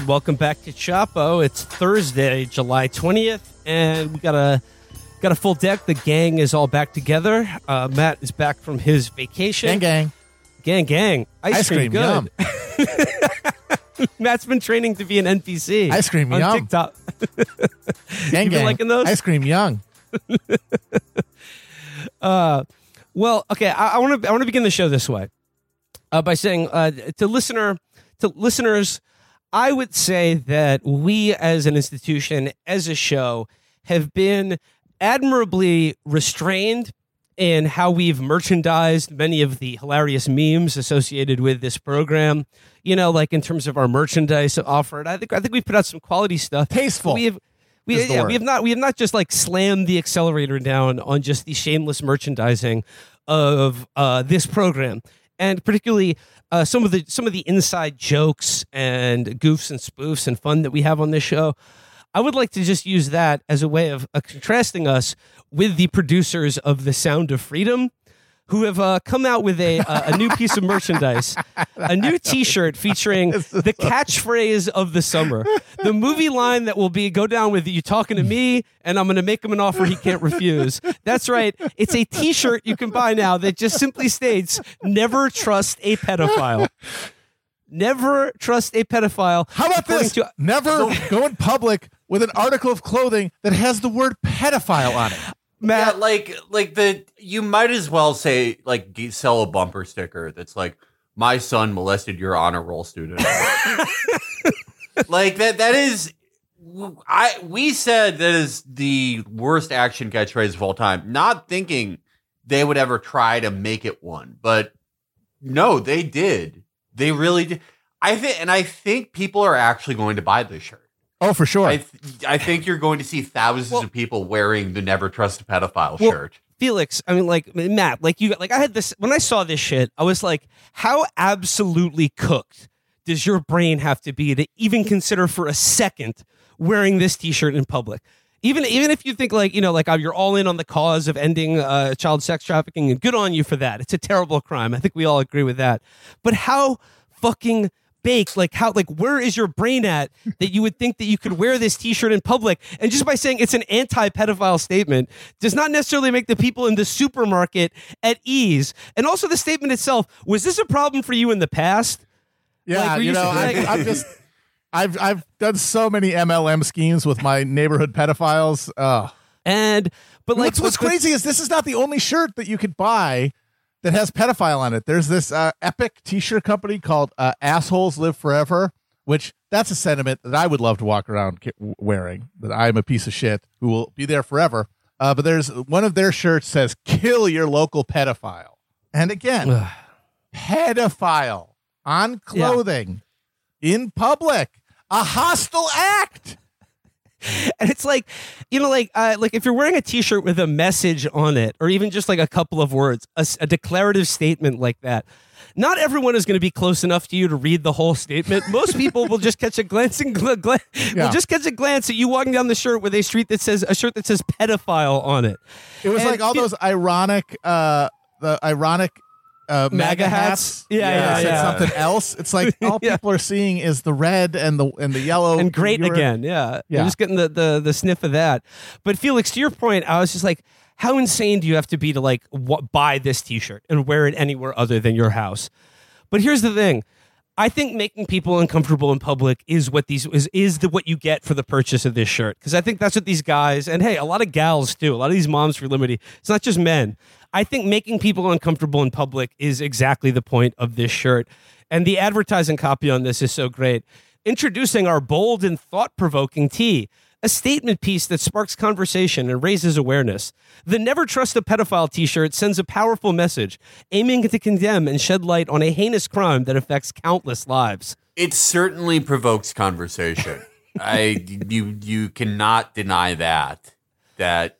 right. Welcome back to Chapo. It's Thursday, July 20th, and we got a got a full deck. The gang is all back together. Uh, Matt is back from his vacation. Gang, gang. gang, gang. Ice, Ice cream, good. Matt's been training to be an NPC. Ice cream, on yum. TikTok. Gang, gang. liking those? Ice cream, young. Well, okay, I want to I want to begin the show this way uh, by saying uh, to listener to listeners, I would say that we as an institution, as a show, have been admirably restrained in how we've merchandised many of the hilarious memes associated with this program. You know, like in terms of our merchandise offered, I think I think we've put out some quality stuff. Tasteful We have. We, yeah, word. we have not we have not just like slammed the accelerator down on just the shameless merchandising of uh, this program, and particularly uh, some of the some of the inside jokes and goofs and spoofs and fun that we have on this show. I would like to just use that as a way of uh, contrasting us with the producers of The Sound of Freedom, who have uh, come out with a uh, a new piece of merchandise, a new T-shirt featuring the catchphrase of the summer, the movie line that will be "Go down with you talking to me, and I'm going to make him an offer he can't refuse." That's right. It's a T-shirt you can buy now that just simply states "Never trust a pedophile." Never trust a pedophile. How about this? to- Never go in public with an article of clothing that has the word pedophile on it. Matt, yeah, like like the you might as well say like sell a bumper sticker that's like my son molested your honor roll student. like that that is I we said that is the worst action catchphrase of all time, not thinking they would ever try to make it one, but no, they did. They really did. I think, and I think people are actually going to buy this shirt. Oh, for sure. I, th- I think you're going to see thousands Well- of people wearing the "Never Trust a Pedophile" Well, shirt. Felix, I mean, like Matt, like you, like I had this when I saw this shit. I was like, how absolutely cooked does your brain have to be to even consider for a second wearing this T-shirt in public? Even even if you think like you know, like uh, you're all in on the cause of ending uh, child sex trafficking, and good on you for that. It's a terrible crime. I think we all agree with that. But how fucking baked like how like where is your brain at that you would think that you could wear this t-shirt in public and just by saying it's an anti-pedophile statement does not necessarily make the people in the supermarket at ease and also the statement itself was this a problem for you in the past yeah, like, you you know, I, like- I'm just, I've, I've done so many MLM schemes with my neighborhood pedophiles. Oh. and but like what's what's crazy is this is not the only shirt that you could buy that has pedophile on it. There's this uh, epic T-shirt company called uh, "Assholes Live Forever," which that's a sentiment that I would love to walk around wearing. That I'm a piece of shit who will be there forever. Uh, but there's one of their shirts says "Kill your local pedophile," and again, pedophile on clothing in public, a hostile act. and it's like you know like uh, like if you're wearing a t-shirt with a message on it or even just like a couple of words a declarative statement like that not everyone is going to be close enough to you to read the whole statement most people will just catch a glancing gl- gla- Yeah. will just catch a glance at you walking down the shirt with a street that says a shirt that says pedophile on it It was And like all those ironic, uh, the ironic uh, MAGA MAGA hats? hats. Yeah, yeah, said yeah. something else. It's like all Yeah. people are seeing is the red and the and the yellow and great were- again. Yeah. Yeah. I'm just getting the, the the sniff of that. But Felix, to your point, I was just like, how insane do you have to be to like w- buy this T-shirt and wear it anywhere other than your house? But here's the thing. I think making people uncomfortable in public is what these is is the what you get for the purchase of this shirt because I think that's what these guys and hey a lot of gals too a lot of these moms for liberty it's not just men I think making people uncomfortable in public is exactly the point of this shirt and the advertising copy on this is so great introducing our bold and thought provoking tee a statement piece that sparks conversation and raises awareness. The Never Trust a Pedophile t shirt sends a powerful message, aiming to condemn and shed light on a heinous crime that affects countless lives. It certainly provokes conversation. I you you cannot deny that. That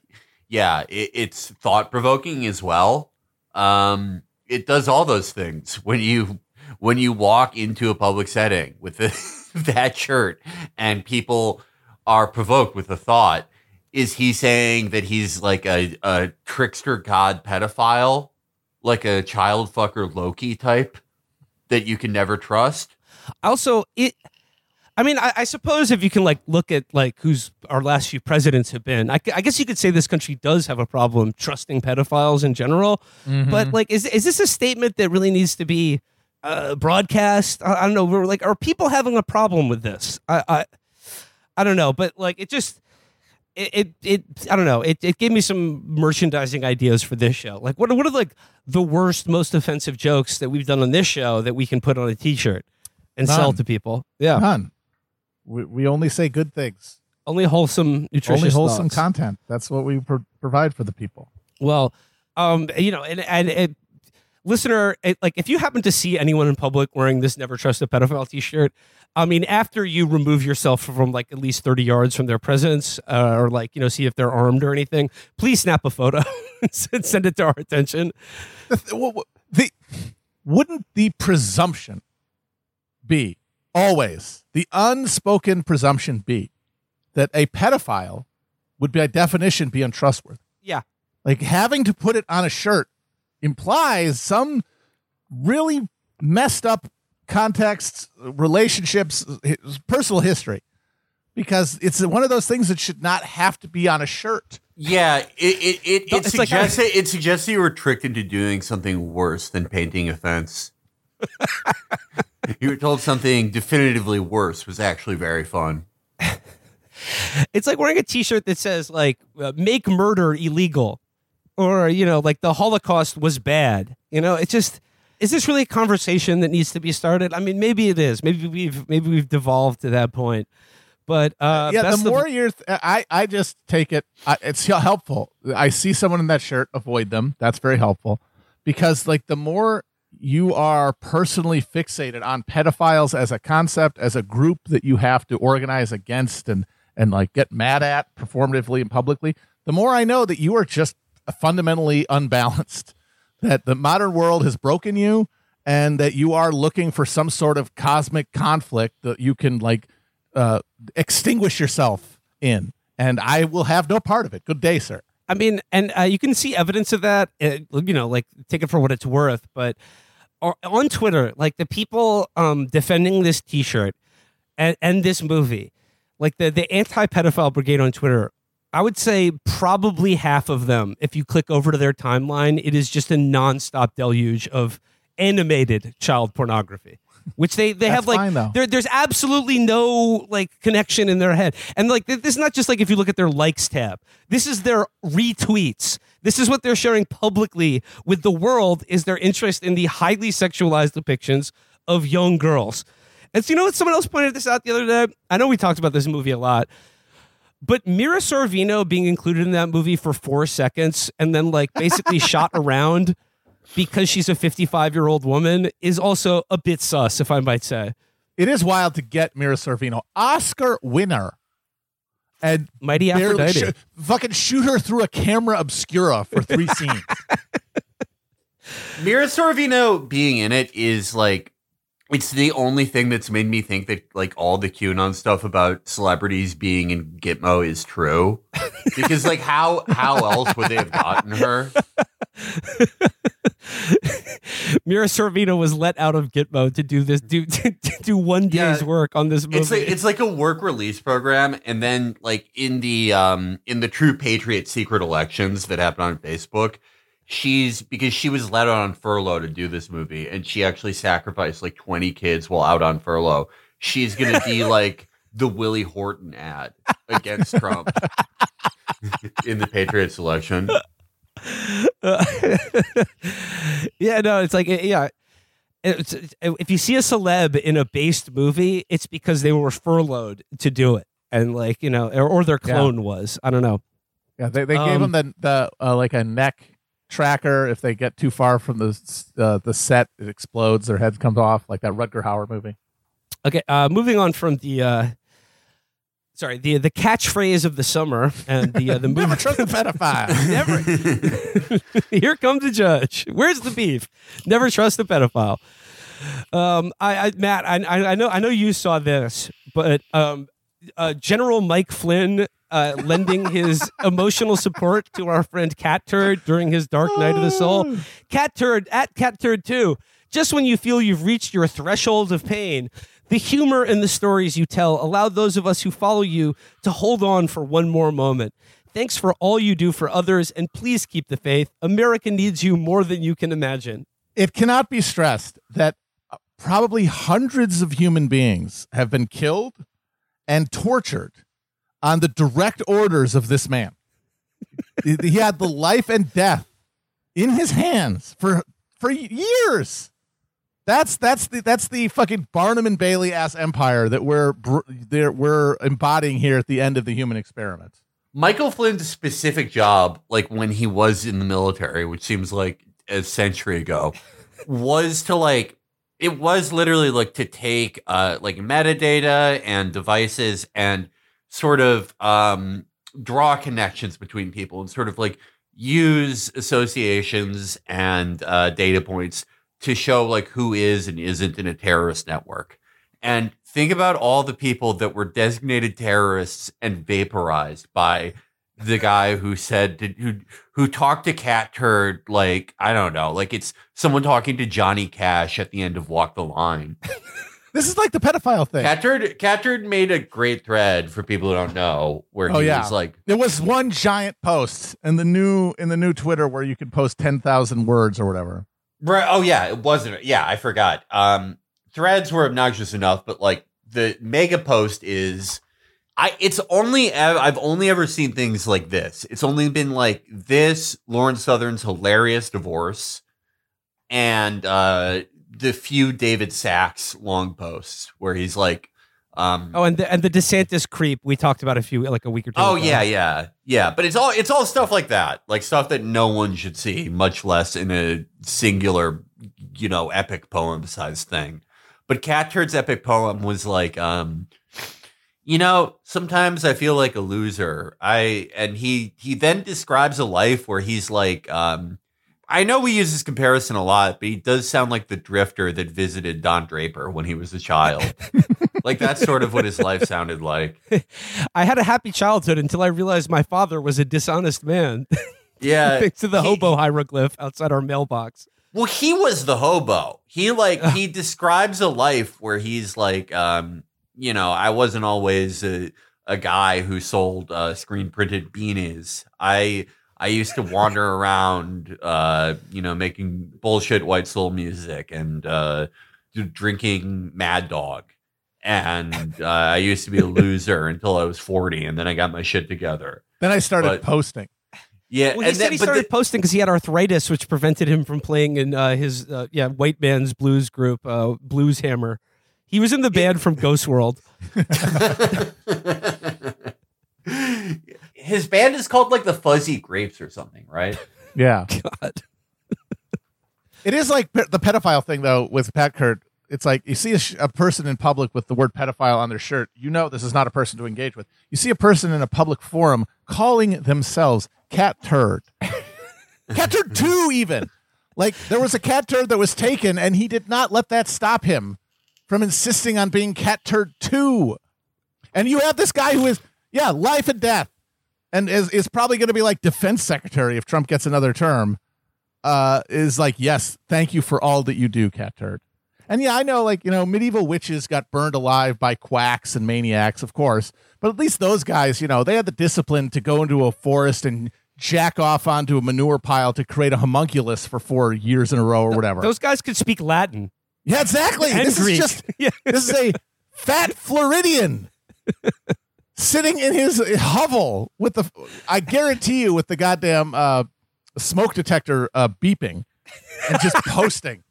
yeah, it, it's thought provoking as well. Um, it does all those things when you when you walk into a public setting with the, that shirt and people are provoked with the thought. Is he saying that he's like a, a trickster god pedophile, like a child fucker Loki type that you can never trust? Also, it I mean, I, I suppose if you can like look at like who's our last few presidents have been, I, I guess you could say this country does have a problem trusting pedophiles in general. But like, is is this a statement that really needs to be uh, broadcast? I, I don't know. We're like, are people having a problem with this? I I, I don't know, but like, it just. It, it, it I don't know. It, it gave me some merchandising ideas for this show. Like, what are, what are like the worst, most offensive jokes that we've done on this show that we can put on a T-shirt and sell to people? Yeah, None. We, we only say good things. only wholesome, nutritious, only wholesome thoughts. content. That's what we pro- provide for the people. Well, um, you know, and and it, listener, it, like if you happen to see anyone in public wearing this "Never Trust a Pedophile" T-shirt, I mean, after you remove yourself from like at least thirty yards from their presence, uh, or like you know, see if they're armed or anything, please snap a photo and send it to our attention. The, th- wh- wh- the wouldn't the presumption be always the unspoken presumption be that a pedophile would by definition be untrustworthy? Yeah, Like having to put it on a shirt implies some really messed up contexts, relationships, personal history. Because it's one of those things that should not have to be on a shirt. Yeah, it it it, it it's like suggests that it suggests that you were tricked into doing something worse than painting a fence. you were told something definitively worse was actually very fun. it's like wearing a T-shirt that says like uh, "Make murder illegal," or you know, like the Holocaust was bad. You know, it's just. Is this really a conversation that needs to be started? I mean, maybe it is. Maybe we've maybe we've devolved to that point. But uh, yeah, best the more you're, I, I just take it. I, it's helpful. I see someone in that shirt, avoid them. That's very helpful, because like the more you are personally fixated on pedophiles as a concept, as a group that you have to organize against and and like get mad at performatively and publicly, the more I know that you are just fundamentally unbalanced. That the modern world has broken you, and that you are looking for some sort of cosmic conflict that you can like uh, extinguish yourself in, and I will have no part of it. Good day, sir. I mean, and uh, you can see evidence of that. uh, you know, like take it for what it's worth. But on Twitter, like the people um, defending this T-shirt and, and this movie, like the the anti-pedophile brigade on Twitter, I would say probably half of them. If you click over to their timeline, it is just a nonstop deluge of animated child pornography. Which they, they have like fine, there there's absolutely no like connection in their head. And like this is not just like if you look at their likes tab. This is their retweets. This is what they're sharing publicly with the world is their interest in the highly sexualized depictions of young girls. And so you know what someone else pointed this out the other day? I know we talked about this movie a lot. But Mira Sorvino being included in that movie for 4 seconds and then like basically shot around because she's a 55 year old woman is also a bit sus, if I might say. It is wild to get Mira Sorvino, Oscar winner, and Mighty barely Aphrodite. sh- fucking shoot her through a camera obscura for three scenes. Mira Sorvino being in it is like it's the only thing that's made me think that like all the QAnon stuff about celebrities being in Gitmo is true. Because like how how else would they have gotten her? Mira Sorvino was let out of Gitmo to do this, do to, do one day's Yeah. work on this movie. It's like it's like a work release program, and then like in the um in the True Patriot secret elections that happened on Facebook, she's because she was let out on furlough to do this movie, and she actually sacrificed like twenty kids while out on furlough. She's gonna be like the Willie Horton ad against Trump in the Patriots election. Uh, yeah, no, it's like yeah. It's, if you see a celeb in a based movie, it's because they were furloughed to do it, and like you know, or, or their clone was. I don't know. Yeah, they, they gave Um, them the the uh, like a neck tracker. If they get too far from the uh, the set, it explodes. Their head comes off, like that Rutger Hauer movie. Okay, uh, moving on from the. Sorry, the the catchphrase of the summer and the uh, the movie. Never trust a pedophile. Never. Here comes the judge. Where's the beef? Never trust a pedophile. Um, I, I Matt, I, I know I know you saw this, but um, uh, General Mike Flynn uh, lending his emotional support to our friend Cat Turd during his Dark Night of the Soul. Cat Turd at Cat Turd too. Just when you feel you've reached your threshold of pain, The humor and the stories you tell allow those of us who follow you to hold on for one more moment. Thanks for all you do for others, and please keep the faith. America needs you more than you can imagine. It cannot be stressed that uh, probably hundreds of human beings have been killed and tortured on the direct orders of this man. he he had the life and death in his hands for for years. That's that's the that's the fucking Barnum and Bailey ass empire that we're there we're embodying here at the end of the human experiment. Michael Flynn's specific job, like when he was in the military, which seems like a century ago, was to like it was literally like to take uh like metadata and devices and sort of um draw connections between people and sort of like use associations and uh data points to show like who is and isn't in a terrorist network. And think about all the people that were designated terrorists and vaporized by the guy who said to, who who talked to Cat Turd like I don't know, like it's someone talking to Johnny Cash at the end of Walk the Line. This is like the pedophile thing. Cat Turd Cat Turd made a great thread for people who don't know where Oh, he yeah. was like There was one giant post in the new in the new Twitter where you could post ten thousand words or whatever. Right. Oh yeah, it wasn't. Yeah, I forgot. Um, threads were obnoxious enough, but like the mega post is, I. It's only I've only ever seen things like this. It's only been like this Lauren Southern's hilarious divorce, and uh the few David Sacks long posts where he's like, um, Oh, and the, and the DeSantis creep we talked about a few like a week or two. Oh ago. yeah, yeah, yeah. But it's all it's all stuff like that, like stuff that no one should see, much less in a singular, you know, epic poem size thing. But Cat Turd's epic poem was like, um, you know, sometimes I feel like a loser. I and he he then describes a life where he's like, um, I know we use this comparison a lot, but he does sound like the drifter that visited Don Draper when he was a child. like that's sort of what his life sounded like. I had a happy childhood until I realized my father was a dishonest man. Yeah, Thanks to the he- hobo hieroglyph outside our mailbox. Well, he was the hobo. He like he describes a life where he's like, um, you know, I wasn't always a, a guy who sold uh, screen printed beanies. I I used to wander around, uh, you know, making bullshit white soul music and uh, drinking Mad Dog. And uh, I used to be a loser until I was forty, and then I got my shit together. Then I started But- posting. Yeah, Well, he and said then- he but started the- posting because he had arthritis, which prevented him from playing in uh, his uh, yeah white man's blues group, uh, Blues Hammer. He was in the band from Ghost World. His band is called like the Fuzzy Grapes or something, right? Yeah, God. it is like pe- the pedophile thing though with Cat Turd. It's like you see a, sh- a person in public with the word pedophile on their shirt, you know this is not a person to engage with. You see a person in a public forum calling themselves cat turd, cat turd two, even. Like there was a cat turd that was taken, and he did not let that stop him from insisting on being cat turd two. And you have this guy who is, yeah, life and death, and is is probably going to be like defense secretary if Trump gets another term. Uh, is like, yes, thank you for all that you do, cat turd. And yeah, I know, like, you know, medieval witches got burned alive by quacks and maniacs, of course. But at least those guys, you know, they had the discipline to go into a forest and jack off onto a manure pile to create a homunculus for four years in a row or whatever. Those guys could speak Latin yeah, exactly. and This Greek. is just yeah. this is a fat Floridian sitting in his hovel with the I guarantee you with the goddamn uh, smoke detector uh, beeping and just posting.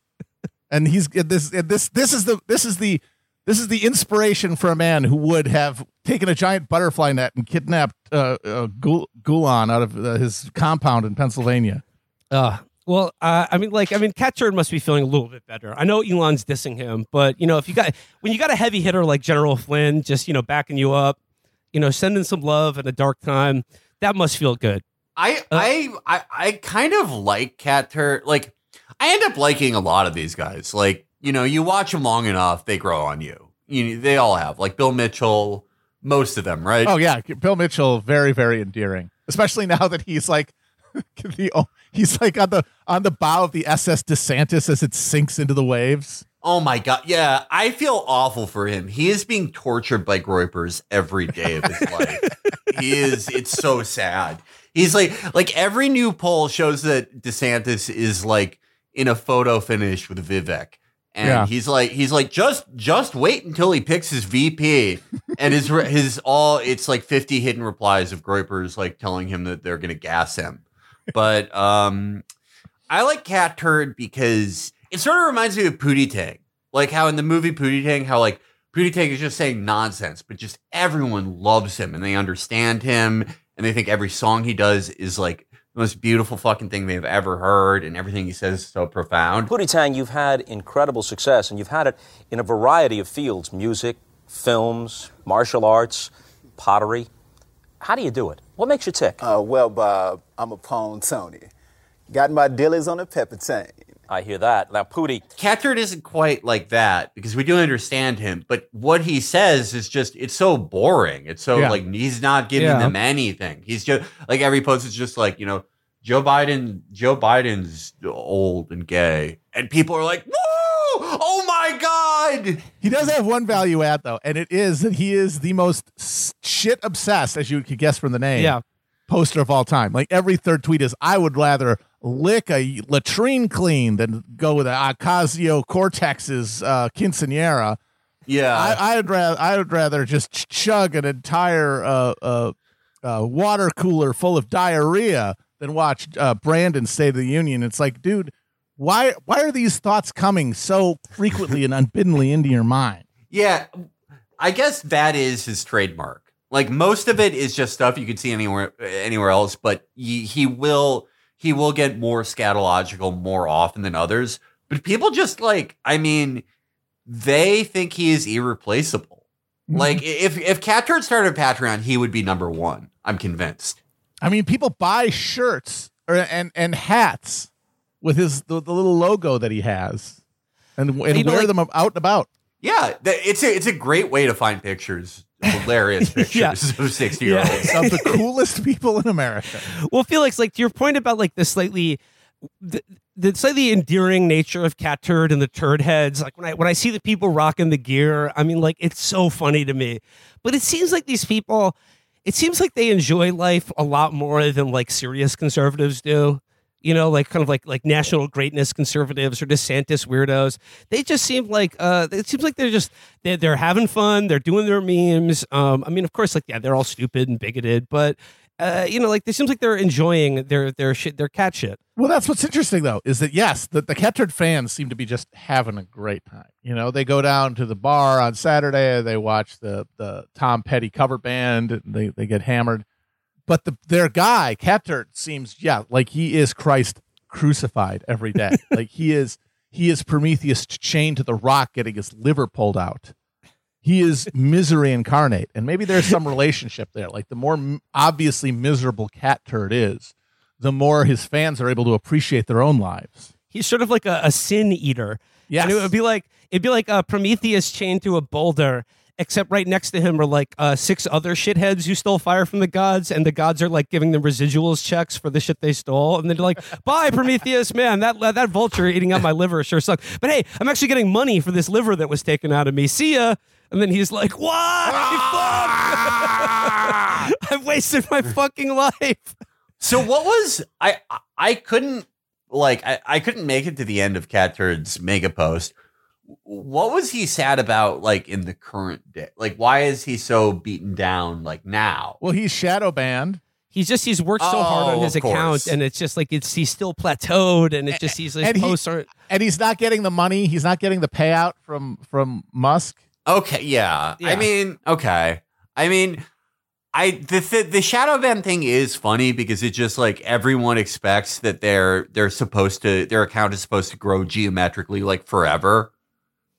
And he's this this this is the this is the this is the inspiration for a man who would have taken a giant butterfly net and kidnapped uh, uh, Gulen out of uh, his compound in Pennsylvania. Uh, well, uh, I mean, like, I mean, Cat Turd must be feeling a little bit better. I know Elon's dissing him, but you know, if you got when you got a heavy hitter like General Flynn, just you know, backing you up, you know, sending some love in a dark time, that must feel good. I, Uh, I I I kind of like Cat Turd. Like I end up liking a lot of these guys. Like you know, you watch them long enough, they grow on you. You they all have like Bill Mitchell, most of them, right? Oh yeah, Bill Mitchell, very very endearing, especially now that he's like the he's like on the on the bow of the SS DeSantis as it sinks into the waves. Oh my god, yeah, I feel awful for him. He is being tortured by groypers every day of his life. he is. It's so sad. He's like, like every new poll shows that DeSantis is like in a photo finish with Vivek. And Yeah. he's like, he's like, just, just wait until he picks his VP, and his, his all, it's like fifty hidden replies of groypers like telling him that they're gonna gas him. But um, I like Cat Turd because it sort of reminds me of Pootie Tang, like how in the movie Pootie Tang, how like Pootie Tang is just saying nonsense, but just everyone loves him and they understand him and they think every song he does is like the most beautiful fucking thing they've ever heard, and everything he says is so profound. Pootie Tang, you've had incredible success, and you've had it in a variety of fields music, films, martial arts, pottery. How do you do it? What makes you tick? Uh, well, Bob, I'm a pawn Tony. Got my dillies on a pepper chain. I hear that. Now, Pootie, Cat Turd isn't quite like that because we do understand him, but what he says is just it's so boring. It's so Yeah. like he's not giving Yeah. them anything. He's just like every post is just like, you know, Joe Biden, Joe Biden's old and gay. And people are like, Whoa! Oh my God! He does have one value add though, and it is that he is the most shit obsessed, as you could guess from the name. Yeah. Poster of all time. Like every third tweet is, I would rather lick a latrine clean than go with a Ocasio Cortez's uh, quinceanera. Yeah. I, I'd rather I would rather just ch- chug an entire uh, uh, uh, water cooler full of diarrhea than watch uh, Brandon State of the Union. It's like, dude, why why are these thoughts coming so frequently and unbiddenly into your mind? Yeah, I guess that is his trademark. Like most of it is just stuff you could see anywhere anywhere else, but he, he will he will get more scatological more often than others. But people just like, I mean, they think he is irreplaceable. Mm-hmm. Like if if Cat Turd started a Patreon, he would be number one. I'm convinced. I mean, people buy shirts or, and and hats with his the, the little logo that he has, and, and You know, wear like- them out and about. Yeah, it's a it's a great way to find pictures, hilarious pictures Yeah. of sixty year olds. Some of the coolest people in America. Well, Felix, like to your point about like the slightly the, the slightly endearing nature of cat turd and the turd heads. Like when I when I see the people rocking the gear, I mean, like it's so funny to me. But it seems like these people, it seems like they enjoy life a lot more than like serious conservatives do. You know, like kind of like like national greatness conservatives or DeSantis weirdos. They just seem like uh, it seems like they're just they're, they're having fun. They're doing their memes. Um, I mean, of course, like yeah, they're all stupid and bigoted, but uh, you know, like it seems like they're enjoying their their shit, their cat shit. Well, that's what's interesting though, is that yes, the, the Cat Turd fans seem to be just having a great time. You know, they go down to the bar on Saturday, they watch the the Tom Petty cover band, they, they get hammered. But the their guy, Cat Turd, seems yeah, like he is Christ crucified every day. like he is he is Prometheus chained to the rock getting his liver pulled out. He is misery incarnate. And maybe there's some relationship there. Like the more m- obviously miserable cat turd is, the more his fans are able to appreciate their own lives. He's sort of like a, a sin eater. Yeah, it would be like it'd be like a Prometheus chained to a boulder. Except right next to him are like uh, six other shitheads who stole fire from the gods, and the gods are like giving them residuals checks for the shit they stole, and they're like, "Bye, Prometheus, man, that that vulture eating out my liver sure sucked." But hey, I'm actually getting money for this liver that was taken out of me. See ya. And then he's like, "Why? Fuck! I've wasted my fucking life." So what was I? I couldn't like I, I couldn't make it to the end of Cat Turd's mega post. What was he sad about? Like in the current day, like why is he so beaten down? Like now? Well, he's shadow banned. He's just he's worked so hard Oh, on his account, course. and it's just like it's he's still plateaued, and it just he's his and he- posts aren't. And he's not getting the money. He's not getting the payout from from Musk. Okay, yeah. I mean, okay. I mean, I the th- the shadow ban thing is funny because it's just like everyone expects that they're they're supposed to their account is supposed to grow geometrically like forever.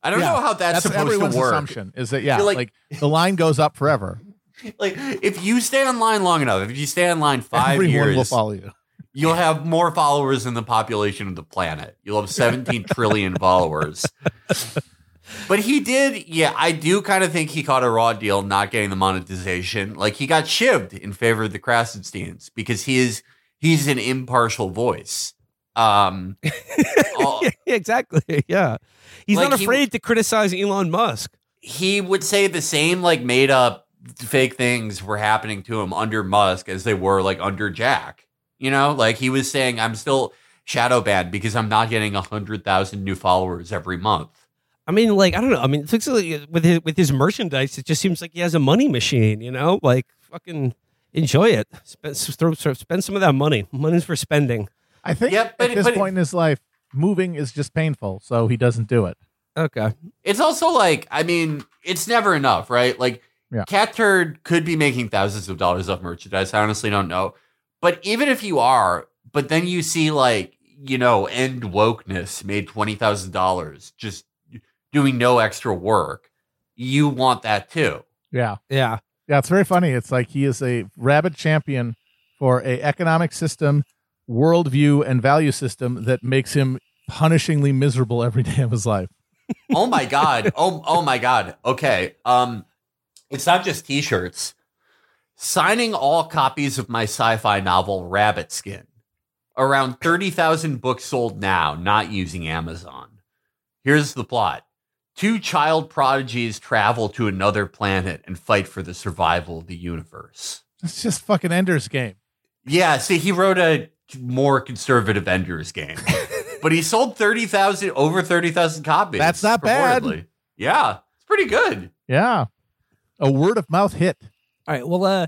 I don't Yeah, know how that's, supposed everyone's to work. assumption. Is that yeah, like, like- the line goes up forever. Like if you stay online long enough, if you stay online five Everyone years, will follow you. you'll have more followers than the population of the planet. You'll have 17 trillion followers. But he did, yeah, I do kind of think he caught a raw deal not getting the monetization. Like he got shivved in favor of the Krassensteins because he is he's an impartial voice. Um, all- yeah, exactly. Yeah. He's Like, not he- afraid to criticize Elon Musk. he would say the same like made up fake things were happening to him under Musk as they were like under Jack. You know, like he was saying, I'm still shadow banned because I'm not getting a hundred thousand new followers every month. I mean, like I don't know. I mean, it looks like with his with his merchandise, it just seems like he has a money machine. You know, like fucking enjoy it. Spend throw, spend some of that money. Money's for spending. I think Yep, but- at this but- point in his life, moving is just painful, so he doesn't do it. Okay. It's also like, I mean, it's never enough, right? Like, Yeah. Cat Turd could be making thousands of dollars off merchandise. I honestly don't know. But even if you are, but then you see like, you know, End Wokeness made $20,000 just doing no extra work, you want that too. Yeah, Yeah. yeah, it's very funny. It's like he is a rabid champion for a economic system, worldview, and value system that makes him punishingly miserable every day of his life. oh my god. Oh oh my god. Okay. Um it's not just t-shirts. Signing all copies of my sci-fi novel Rabbit Skin. Around 30,000 books sold now, not using Amazon. Here's the plot. Two child prodigies travel to another planet and fight for the survival of the universe. It's just fucking Ender's Game. Yeah, see, he wrote a more conservative Ender's game, but he sold 30,000, over 30,000 copies. That's not bad. Yeah, it's pretty good. Yeah, a word of mouth hit. All right. Well, uh,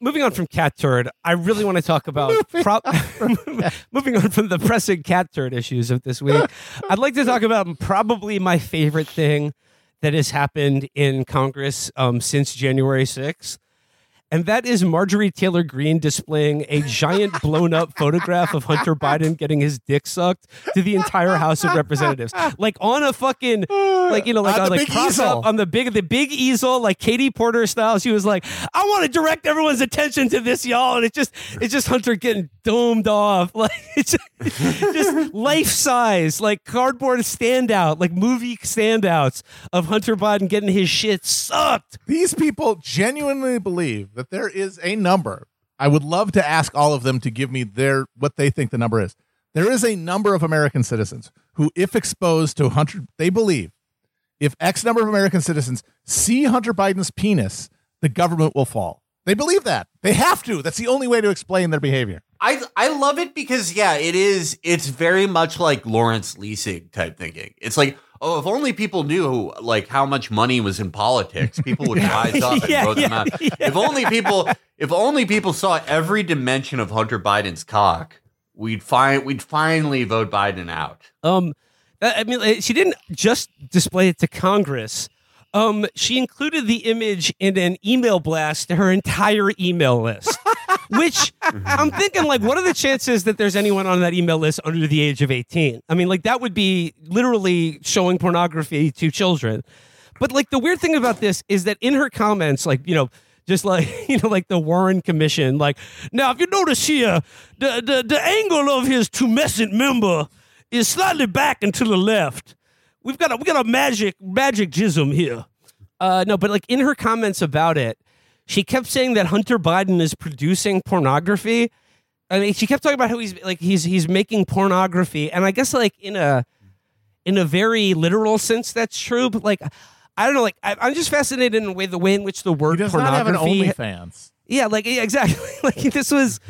moving on from cat turd, I really want to talk about pro- moving on from the pressing cat turd issues of this week. I'd like to talk about probably my favorite thing that has happened in Congress um, since January 6th. And that is Marjorie Taylor Greene displaying a giant blown up photograph of Hunter Biden getting his dick sucked to the entire House of Representatives. Like on a fucking like you know like On on, uh, the like easel. up on the big the big easel like Katie Porter style. She was like, I want to direct everyone's attention to this, y'all. And it's just it's just Hunter getting domed off. Like it's just, just life size, like cardboard standout, like movie standouts of Hunter Biden getting his shit sucked. These people genuinely believe that there is a number. I would love to ask all of them to give me their what they think the number is. There is a number of American citizens who, if exposed to Hunter, they believe if X number of American citizens see Hunter Biden's penis, the government will fall. They believe that. They have to. That's the only way to explain their behavior. I I love it because yeah, it is. It's very much like Lawrence Lessig type thinking. It's like, oh, if only people knew like how much money was in politics, people would rise up and Yeah, vote them yeah, out. yeah. If only people, if only people saw every dimension of Hunter Biden's cock, we'd find we'd finally vote Biden out. Um, I I mean, uh, she didn't just display it to Congress. Um, she included the image in an email blast to her entire email list. Which I'm thinking, like, what are the chances that there's anyone on that email list under the age of 18? I mean, like, that would be literally showing pornography to children. But, like, the weird thing about this is that in her comments, like, you know, just like you know, like the Warren Commission. Like now, if you notice here, the the, the angle of his tumescent member is slightly back and to the left. We've got a we got a magic magic jism here. Uh, no, but like in her comments about it, she kept saying that Hunter Biden is producing pornography. I mean, she kept talking about how he's like he's he's making pornography, and I guess like in a in a very literal sense, that's true. But like, I don't know, like I, I'm just fascinated in the way the way in which the word He does not have an pornography. OnlyFans. Yeah, like yeah, exactly. like this was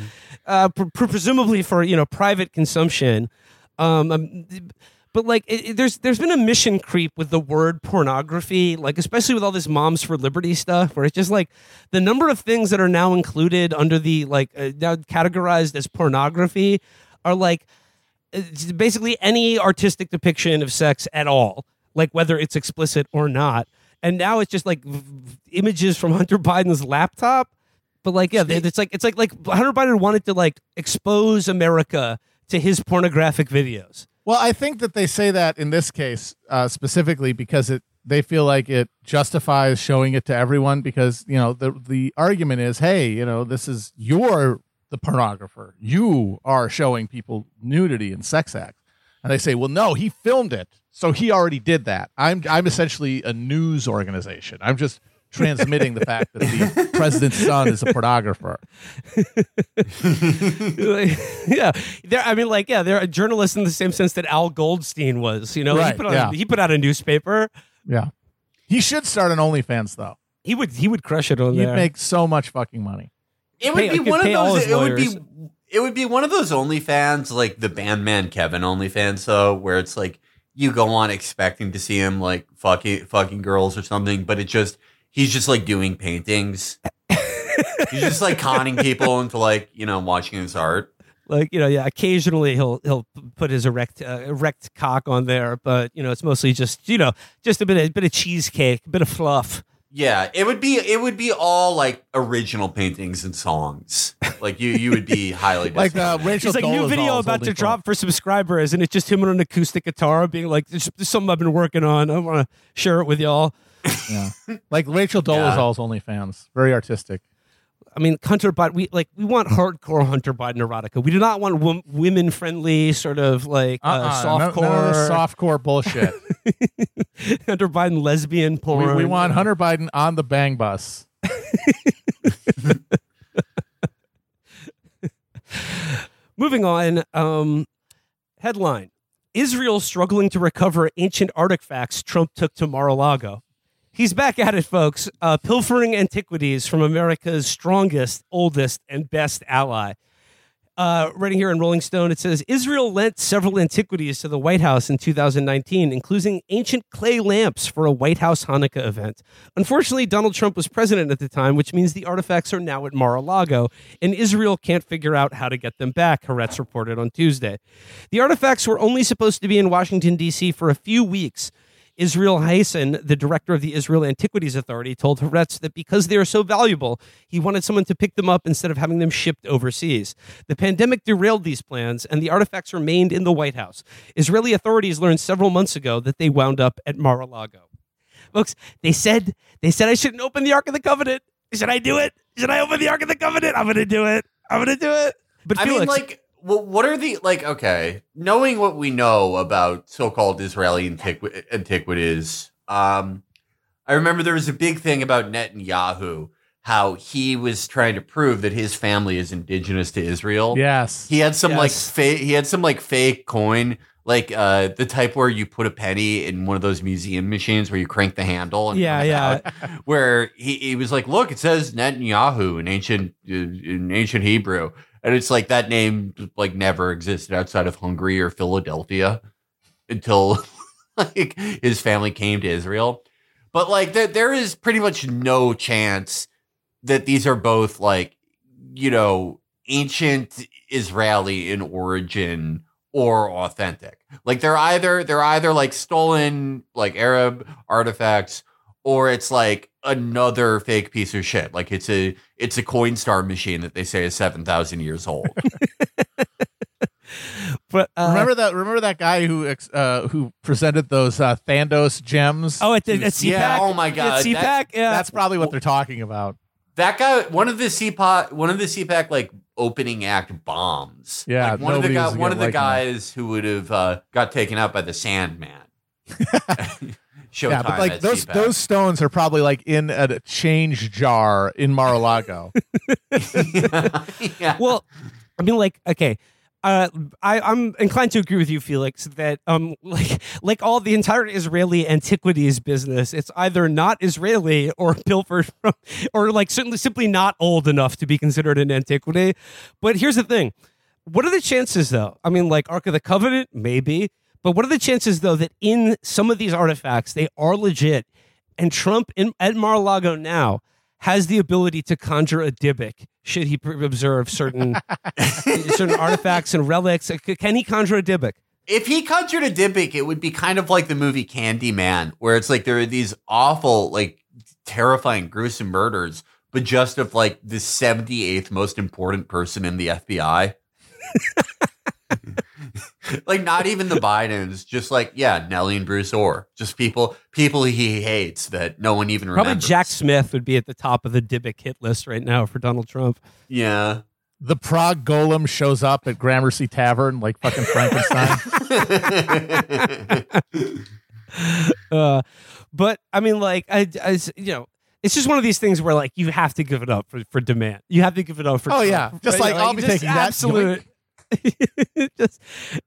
uh, pr- pr- presumably for you know private consumption. Um, um, but like it, it- there's there's been a mission creep with the word pornography, like especially with all this Moms for Liberty stuff, where it's just like the number of things that are now included under the like uh, now categorized as pornography are like basically any artistic depiction of sex at all, like whether it's explicit or not. And now it's just like v- v- images from Hunter Biden's laptop. But like, yeah, it's like it's like like Hunter Biden wanted to like expose America to his pornographic videos. Well, I think that they say that in this case uh, specifically because it they feel like it justifies showing it to everyone because you know the the argument is, hey, you know, this is you're the pornographer. You are showing people nudity and sex acts, and they say, well, no, he filmed it, so he already did that. I'm I'm essentially a news organization. I'm just transmitting the fact that the president's son is a pornographer. Yeah, there. I mean, like, yeah, they're a journalist in the same sense that Al Goldstein was. You know, he Right, put out yeah. he put out a newspaper. Yeah. He should start an OnlyFans though. He would he would crush it on He'd there. make so much fucking money. It would Pay- be one of those. his It would be. It would be one of those OnlyFans, like the Bandman Kevin OnlyFans, though, where it's like you go on expecting to see him like fucking fucking girls or something, but it just he's just like doing paintings. he's just like conning people into like you know watching his art. like you know, yeah. Occasionally he'll he'll put his erect uh, erect cock on there, but you know, it's mostly just you know just a bit of bit of cheesecake, a bit of fluff. Yeah, it would be it would be all like original paintings and songs. Like you you would be highly Like uh, disappointed. Rachel He's like new video about to drop for subscribers, and it's just him on an acoustic guitar, being like, "There's, there's something I've been working on. I want to share it with y'all." Yeah. Like Rachel Yeah. Dolezal's OnlyFans. Very artistic. I mean, Hunter Biden. We like we want hardcore Hunter Biden erotica. We do not want wom- women friendly sort of like uh, Uh-uh. No- softcore none of this softcore bullshit. Hunter Biden lesbian we, porn. we want Hunter Biden on the bang bus. Moving on. Um, headline: Israel struggling to recover ancient artifacts Trump took to Mar-a-Lago. He's back at it, folks. Uh, pilfering antiquities from America's strongest, oldest, and best ally. Uh, writing here in Rolling Stone, it says Israel lent several antiquities to the White House in 2019, including ancient clay lamps for a White House Hanukkah event. Unfortunately, Donald Trump was president at the time, which means the artifacts are now at Mar a Lago, and Israel can't figure out how to get them back, Haaretz reported on Tuesday. The artifacts were only supposed to be in Washington, D.C. for a few weeks. Israel Haisen, the director of the Israel Antiquities Authority, told Haaretz that because they are so valuable, he wanted someone to pick them up instead of having them shipped overseas. The pandemic derailed these plans, and the artifacts remained in the White House. Israeli authorities learned several months ago that they wound up at Mar-a-Lago. Folks, they said they said I shouldn't open the Ark of the Covenant. Should I do it? Should I open the Ark of the Covenant? I'm going to do it. I'm going to do it. But I Felix, mean, like, well, what are the like? Okay, knowing what we know about so-called Israeli antiqui- antiquities, um, I remember there was a big thing about Netanyahu, how he was trying to prove that his family is indigenous to Israel. Yes. he had some like fake. He had some like fake coin. Like uh, the type where you put a penny in one of those museum machines where you crank the handle. And Yeah, yeah. out. Where he, he was like, "Look, it says Netanyahu in ancient uh, in ancient Hebrew," and it's like that name like never existed outside of Hungary or Philadelphia until like his family came to Israel. But like there, there is pretty much no chance that these are both like you know ancient Israeli in origin or authentic. Like they're either they're either like stolen like Arab artifacts or it's like another fake piece of shit. Like it's a it's a Coinstar machine that they say is seven thousand years old. but, uh, remember that? Remember that guy who uh, who presented those uh, Thandos gems? Oh, at, the, at CPAC. Yeah, oh my God, At CPAC, that- yeah. That's probably what they're talking about. that guy, one of the CPAC, one of the CPAC like opening act bombs. Yeah, like one of the nobody guy, one of the liking that. guys who would have uh, got taken out by the Sandman. Showtime yeah, but like at those CPAC. those stones are probably like in a change jar in Mar-a-Lago. yeah. well, I mean, like, okay. Uh, I, I'm inclined to agree with you, Felix, that um, like like all the entire Israeli antiquities business, it's either not Israeli or pilfered from, or like certainly simply not old enough to be considered an antiquity. But here's the thing: what are the chances, though? I mean, like Ark of the Covenant, maybe, but what are the chances, though, that in some of these artifacts they are legit, and Trump in at Mar-a-Lago now has the ability to conjure a Dybbuk should he observe certain certain artifacts and relics. Can he conjure a Dybbuk? if he conjured a Dybbuk, it would be kind of like the movie Candyman, where it's like there are these awful, like terrifying, gruesome murders, but just of like the 78th most important person in the FBI. like not even the Bidens, just like yeah, Nellie and Bruce Ohr, just people people he hates that no one even Probably remembers. Jack Smith would be at the top of the Dybbuk hit list right now for Donald Trump. Yeah. the Prague Golem shows up at Gramercy Tavern like fucking Frankenstein. Uh, but I mean, like, I, I s- you know, It's just one of these things where like you have to give it up for, for demand. You have to give it up for Oh, Trump, yeah. Just right? like, I'll be taking that, absolute. just,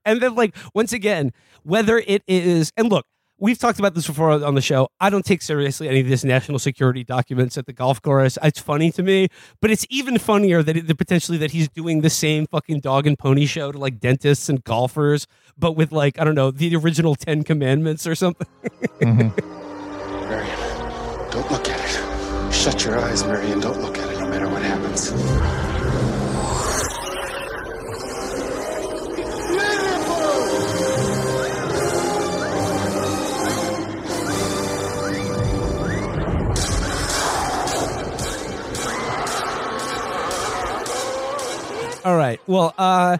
and then like once again, whether it is and look, we've talked about this before on the show. I don't take seriously any of this national security documents at the golf course. It's funny to me, but it's even funnier that it, potentially that he's doing the same fucking dog and pony show to like dentists and golfers, but with like I don't know the original Ten Commandments or something. mm-hmm. Marion, don't look at it. Shut your eyes, Marion. Don't look at it no matter what happens. All right. Well, uh,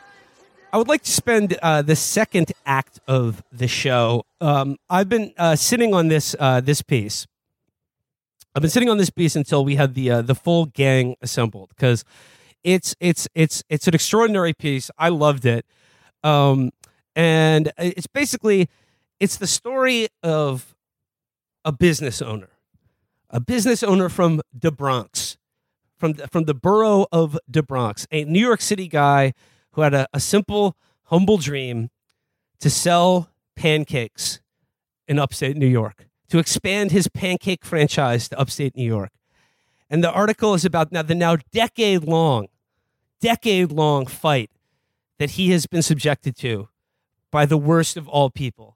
I would like to spend uh, the second act of the show. Um, I've been uh, sitting on this uh, this piece. I've been sitting on this piece until we had the uh, the full gang assembled because it's it's it's it's an extraordinary piece. I loved it, um, and it's basically it's the story of a business owner, a business owner from the Bronx from from the borough of the Bronx, a New York City guy who had a, a simple, humble dream to sell pancakes in upstate New York, to expand his pancake franchise to upstate New York. And the article is about now the now decade long, decade long fight that he has been subjected to by the worst of all people,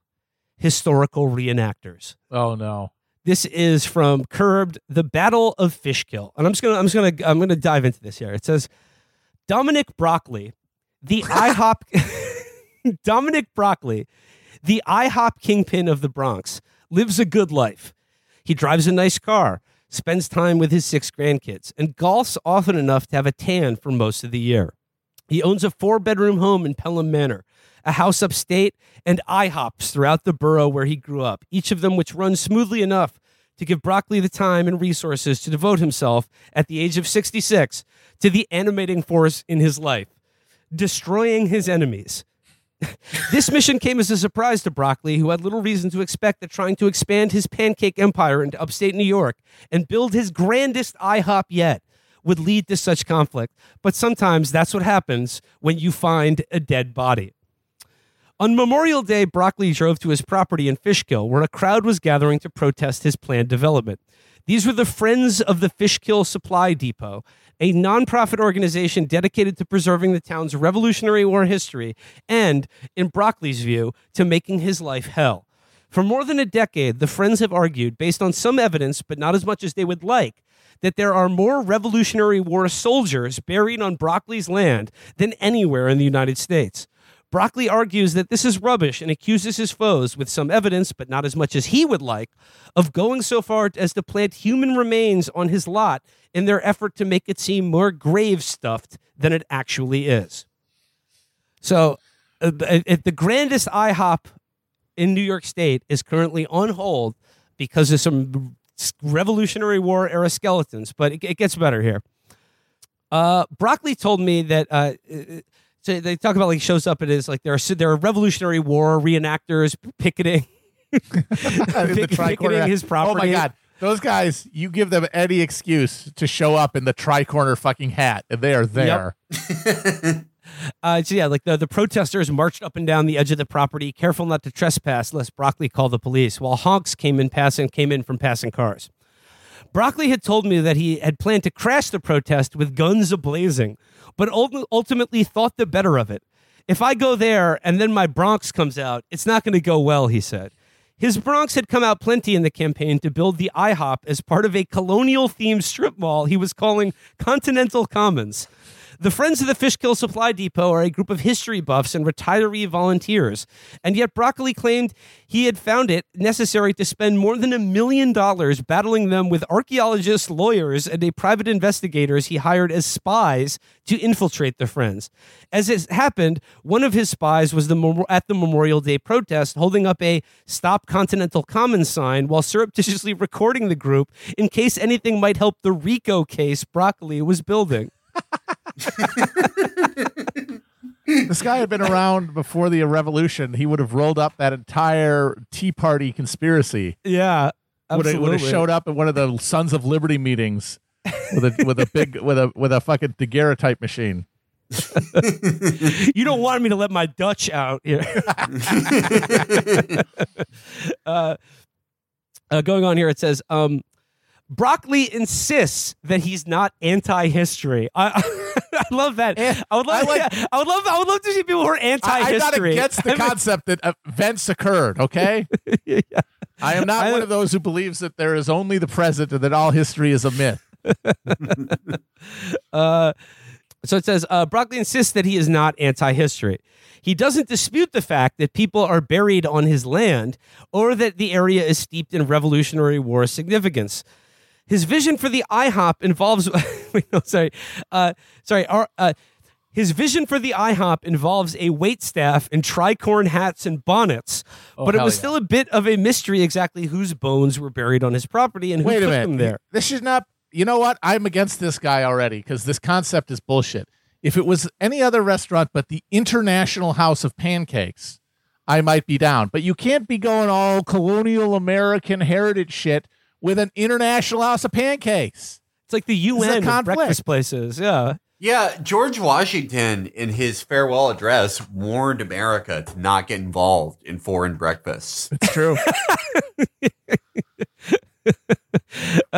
historical reenactors. Oh no. This is from Curbed, The Battle of Fishkill. And I'm just gonna I'm just gonna I'm gonna dive into this here. It says Dominic Broccoli, the IHOP Dominic Broccoli, the IHOP kingpin of the Bronx, lives a good life. He drives a nice car, spends time with his six grandkids, and golfs often enough to have a tan for most of the year. He owns a four bedroom home in Pelham Manor, a house upstate, and IHOPs throughout the borough where he grew up, each of them which runs smoothly enough to give Broccoli the time and resources to devote himself at the age of 66 to the animating force in his life, destroying his enemies. this mission came as a surprise to Broccoli, who had little reason to expect that trying to expand his pancake empire into upstate New York and build his grandest IHOP yet would lead to such conflict. But sometimes that's what happens when you find a dead body. On Memorial Day, Broccoli drove to his property in Fishkill, where a crowd was gathering to protest his planned development. These were the Friends of the Fishkill Supply Depot, a nonprofit organization dedicated to preserving the town's Revolutionary War history and, in Broccoli's view, to making his life hell. For more than a decade, the Friends have argued, based on some evidence, but not as much as they would like, that there are more Revolutionary War soldiers buried on Broccoli's land than anywhere in the United States. Broccoli argues that this is rubbish and accuses his foes, with some evidence, but not as much as he would like, of going so far as to plant human remains on his lot in their effort to make it seem more grave stuffed than it actually is. So, uh, the grandest IHOP in New York State is currently on hold because of some Revolutionary War era skeletons, but it, it gets better here. Uh, Broccoli told me that uh, so they talk about like shows up and is like there are there are Revolutionary War reenactors picketing, pick- picketing his property. Oh my god. Those guys, you give them any excuse to show up in the tricorner fucking hat, and they are there. Uh, so yeah, like the, the protesters marched up and down the edge of the property, careful not to trespass, lest Broccoli call the police, while honks came in passing came in from passing cars. Broccoli had told me that he had planned to crash the protest with guns ablazing, but ultimately thought the better of it. If I go there and then my Bronx comes out, it's not going to go well, he said. His Bronx had come out plenty in the campaign to build the IHOP as part of a colonial themed strip mall he was calling Continental Commons. The Friends of the Fishkill Supply Depot are a group of history buffs and retiree volunteers, and yet Broccoli claimed he had found it necessary to spend more than a million dollars battling them with archaeologists, lawyers, and a private investigators he hired as spies to infiltrate the Friends. As it happened, one of his spies was the at the Memorial Day protest holding up a Stop Continental Commons sign while surreptitiously recording the group in case anything might help the RICO case Broccoli was building. This guy had been around before the revolution. He would have rolled up that entire Tea Party conspiracy. Yeah. absolutely. would have Absolutely. showed up at one of the Sons of Liberty meetings with a with a big with a with a fucking daguerreotype machine. you don't want me to let my Dutch out here. uh, uh, going on here, it says um, Broccoli insists that he's not anti-history. I, I love that. Eh, I would love. I like- yeah, I would love. I would love to see people who are I, I'm not anti-history. against the concept that events occurred. Okay, yeah. I am not I- one of those who believes that there is only the present and that all history is a myth. Uh, so it says uh, Broccoli insists that he is not anti-history. He doesn't dispute the fact that people are buried on his land or that the area is steeped in Revolutionary War significance. His vision for the IHOP involves. no, sorry, uh, sorry. Our, uh, his vision for the IHOP involves a wait staff in tricorn hats and bonnets, but it was yeah. still a bit of a mystery exactly whose bones were buried on his property and who Wait a minute. them there. This should not. You know what? I'm against this guy already because this concept is bullshit. If it was any other restaurant but the International House of Pancakes, I might be down. But you can't be going all colonial American heritage shit with an International House of Pancakes. It's like the is UN of breakfast places. Yeah. Yeah, George Washington, in his farewell address, warned America to not get involved in foreign breakfasts. It's true.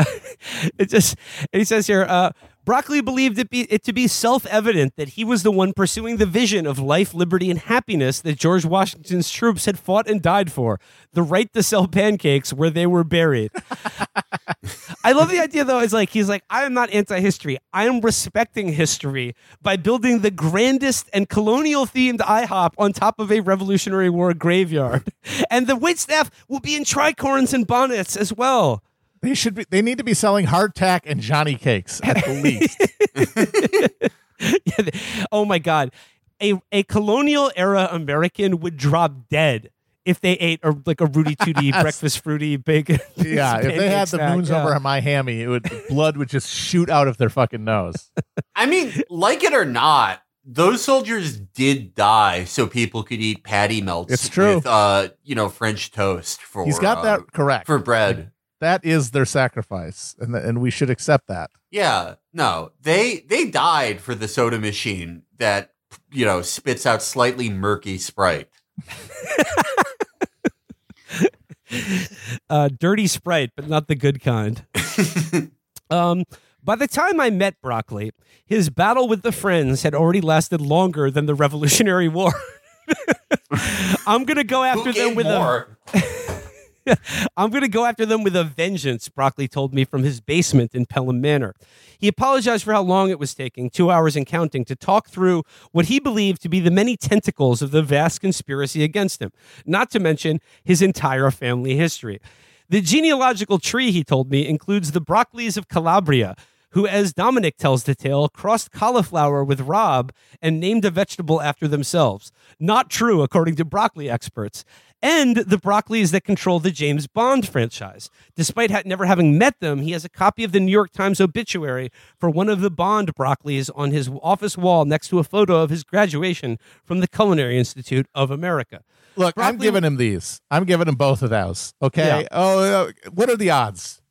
it just and he says here uh broccoli believed it, be, it to be self-evident that he was the one pursuing the vision of life liberty and happiness that george washington's troops had fought and died for the right to sell pancakes where they were buried. I love the idea though. It's like he's like i am not anti-history. I am respecting history by building the grandest and colonial themed ihop on top of a revolutionary war graveyard. And the waitstaff will be in tricorns and bonnets as well they should be. They need to be selling hardtack and Johnny cakes at the least. Yeah, th- oh my god a, a colonial era american would drop dead if they ate a, like a rooty tooty breakfast fruity bacon yeah, if they had the snack, moons yeah. over my hammy, it would blood would just shoot out of their fucking nose. I mean, like it or not, those soldiers did die so people could eat patty melts. It's true. With, uh, you know, French toast for He's got uh, that correct. for bread. That is their sacrifice, and the, and we should accept that. Yeah, no, they they died for the soda machine that you know spits out slightly murky Sprite. uh, dirty sprite but not the good kind um by the time I met Broccoli, his battle with the Friends had already lasted longer than the Revolutionary War. I'm gonna go after Who them gave with a more? I'm going to go after them with a vengeance, Broccoli told me from his basement in Pelham Manor. He apologized for how long it was taking, two hours and counting, to talk through what he believed to be the many tentacles of the vast conspiracy against him, not to mention his entire family history. The genealogical tree, he told me, includes the Broccoli's of Calabria, who, as Dominic tells the tale, crossed cauliflower with rabe and named a vegetable after themselves. Not true, according to broccoli experts. And the Broccoli's that control the James Bond franchise. Despite ha- never having met them, he has a copy of the New York Times obituary for one of the Bond Broccoli's on his office wall next to a photo of his graduation from the Culinary Institute of America. Look, I'm giving him these. I'm giving him both of those. Okay. Yeah. Oh, uh, what are the odds?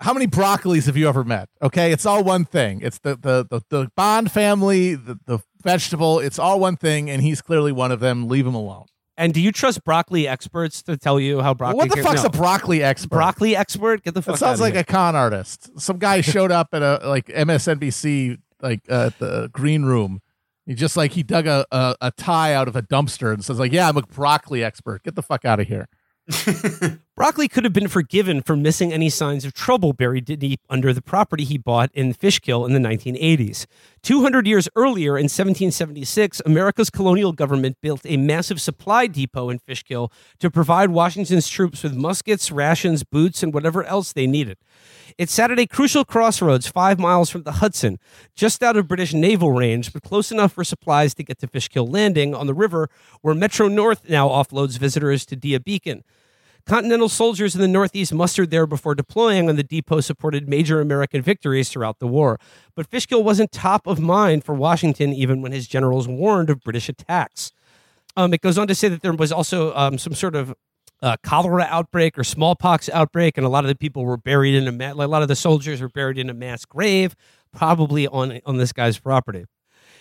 How many broccolis have you ever met? Okay, it's all one thing. It's the the the, the Bond family, the, the vegetable. It's all one thing, and he's clearly one of them. Leave him alone. And do you trust broccoli experts to tell you how broccoli? what the fuck's no. a broccoli expert? broccoli expert? Get the fuck That sounds like here. a con artist. Some guy showed up at a like MSNBC like uh, at the green room. He just like he dug a, a a tie out of a dumpster and says like, "Yeah, I'm a broccoli expert. Get the fuck out of here." Broccoli could have been forgiven for missing any signs of trouble buried deep under the property he bought in Fishkill in the 1980s. 200 years earlier, in 1776, America's colonial government built a massive supply depot in Fishkill to provide Washington's troops with muskets, rations, boots, and whatever else they needed. It sat at a crucial crossroads five miles from the Hudson, just out of British naval range, but close enough for supplies to get to Fishkill Landing on the river, where Metro North now offloads visitors to Dia Beacon. Continental soldiers in the Northeast mustered there before deploying, and the depot supported major American victories throughout the war. But Fishkill wasn't top of mind for Washington even when his generals warned of British attacks. Um, it goes on to say that there was also um, some sort of uh, cholera outbreak or smallpox outbreak, and a lot of the people were buried in a ma- a lot of the soldiers were buried in a mass grave, probably on on this guy's property.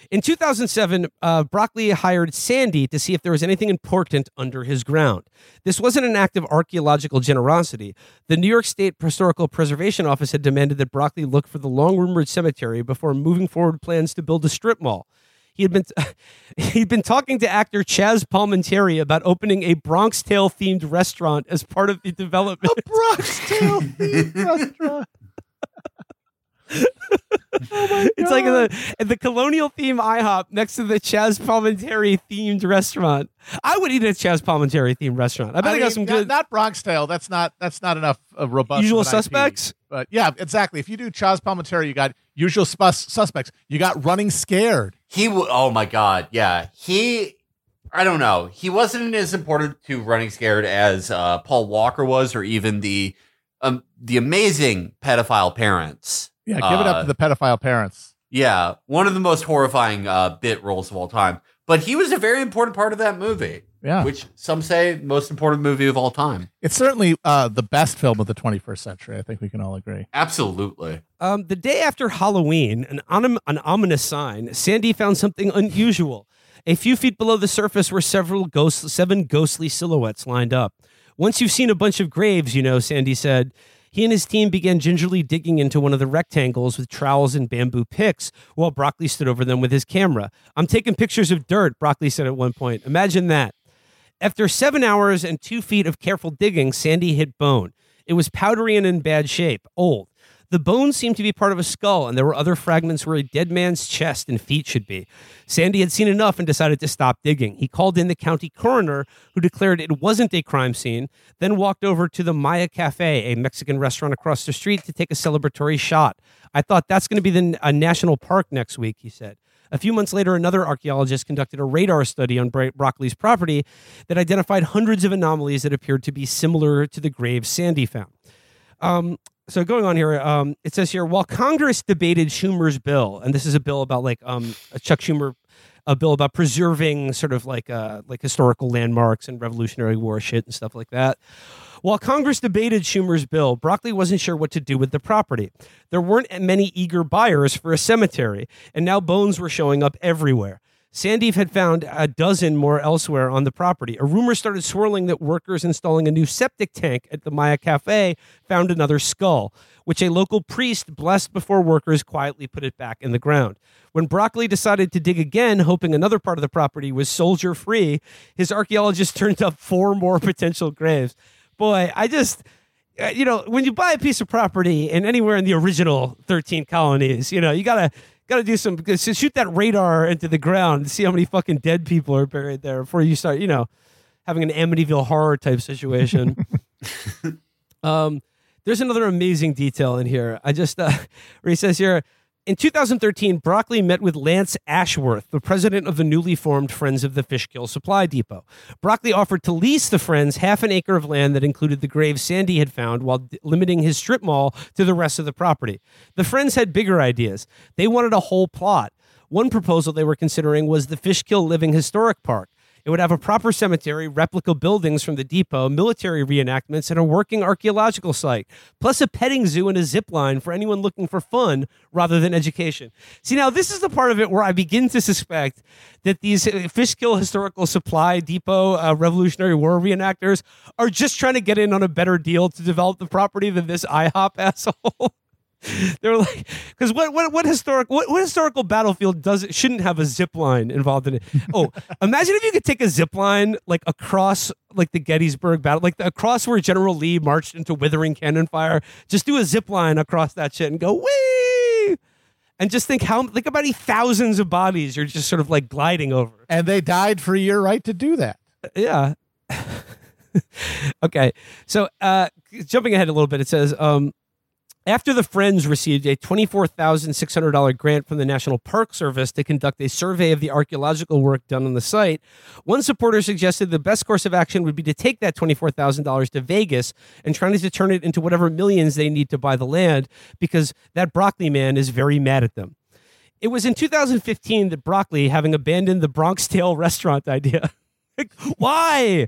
In 2007, uh, Broccoli hired Sandy to see if there was anything important under his ground. This wasn't an act of archaeological generosity. The New York State Historical Preservation Office had demanded that Broccoli look for the long rumored cemetery before moving forward plans to build a strip mall. He had been he'd been talking to actor Chaz Palminteri about opening a Bronx Tale themed restaurant as part of the development. A Bronx Tale themed restaurant. it's like the the colonial theme IHOP next to the Chaz Palminteri themed restaurant. I would eat at a Chaz Palminteri themed restaurant. I bet I they got some not, good not Bronx Tale. That's not that's not enough of robust. usual of an IP. suspects. But yeah, exactly. If you do Chaz Palminteri, you got usual sus- suspects. You got running scared. He w- oh my god, yeah. He I don't know. He wasn't as important to Running Scared as uh, Paul Walker was, or even the um, the amazing pedophile parents. Yeah, give it Uh, up to the pedophile parents. Yeah, one of the most horrifying uh, bit roles of all time. But he was a very important part of that movie. Yeah. which some say most important movie of all time. It's certainly uh, the best film of the 21st century. I think we can all agree. Absolutely. Um, the day after Halloween, an, onom- an ominous sign, Sandy found something unusual. A few feet below the surface were several ghost- seven ghostly silhouettes lined up. Once you've seen a bunch of graves, you know, Sandy said, he and his team began gingerly digging into one of the rectangles with trowels and bamboo picks while Broccoli stood over them with his camera. I'm taking pictures of dirt, Broccoli said at one point. Imagine that. After seven hours and two feet of careful digging, Sandy hit bone. It was powdery and in bad shape, old. The bones seemed to be part of a skull, and there were other fragments where a dead man's chest and feet should be. Sandy had seen enough and decided to stop digging. He called in the county coroner, who declared it wasn't a crime scene, then walked over to the Maya Cafe, a Mexican restaurant across the street, to take a celebratory shot. I thought that's going to be the, a national park next week, he said. A few months later, another archaeologist conducted a radar study on Bro- Broccoli's property that identified hundreds of anomalies that appeared to be similar to the grave Sandy found. Um, so going on here, um, it says here while Congress debated Schumer's bill, and this is a bill about like um, Chuck Schumer, a bill about preserving sort of like uh, like historical landmarks and Revolutionary War shit and stuff like that. While Congress debated Schumer's bill, Broccoli wasn't sure what to do with the property. There weren't many eager buyers for a cemetery, and now bones were showing up everywhere. Sandy had found a dozen more elsewhere on the property. A rumor started swirling that workers installing a new septic tank at the Maya Cafe found another skull, which a local priest blessed before workers quietly put it back in the ground. When Broccoli decided to dig again, hoping another part of the property was soldier free, his archaeologist turned up four more potential graves. Boy, I just uh, you know, when you buy a piece of property in anywhere in the original 13 colonies, you know, you gotta gotta do some so shoot that radar into the ground to see how many fucking dead people are buried there before you start, you know, having an Amityville horror type situation. um, there's another amazing detail in here. I just uh, where he says here. In 2013, Broccoli met with Lance Ashworth, the president of the newly formed Friends of the Fishkill Supply Depot. Broccoli offered to lease the Friends half an acre of land that included the grave Sandy had found while d- limiting his strip mall to the rest of the property. The Friends had bigger ideas. They wanted a whole plot. One proposal they were considering was the Fishkill Living Historic Park. It would have a proper cemetery, replica buildings from the depot, military reenactments, and a working archaeological site, plus a petting zoo and a zip line for anyone looking for fun rather than education. See, now this is the part of it where I begin to suspect that these uh, Fishkill Historical Supply Depot uh, Revolutionary War reenactors are just trying to get in on a better deal to develop the property than this IHOP asshole. They're like, because what, what what historic what, what historical battlefield does it shouldn't have a zip line involved in it? Oh, imagine if you could take a zip line like across like the Gettysburg battle, like the, across where General Lee marched into withering cannon fire. Just do a zip line across that shit and go wee, and just think how think about how many thousands of bodies you're just sort of like gliding over. And they died for your right to do that. Yeah. okay. So uh, jumping ahead a little bit, it says um, after the Friends received a $24,600 grant from the National Park Service to conduct a survey of the archaeological work done on the site, one supporter suggested the best course of action would be to take that $24,000 to Vegas and try to turn it into whatever millions they need to buy the land because that broccoli man is very mad at them. It was in 2015 that Broccoli, having abandoned the Bronx Tale restaurant idea, why?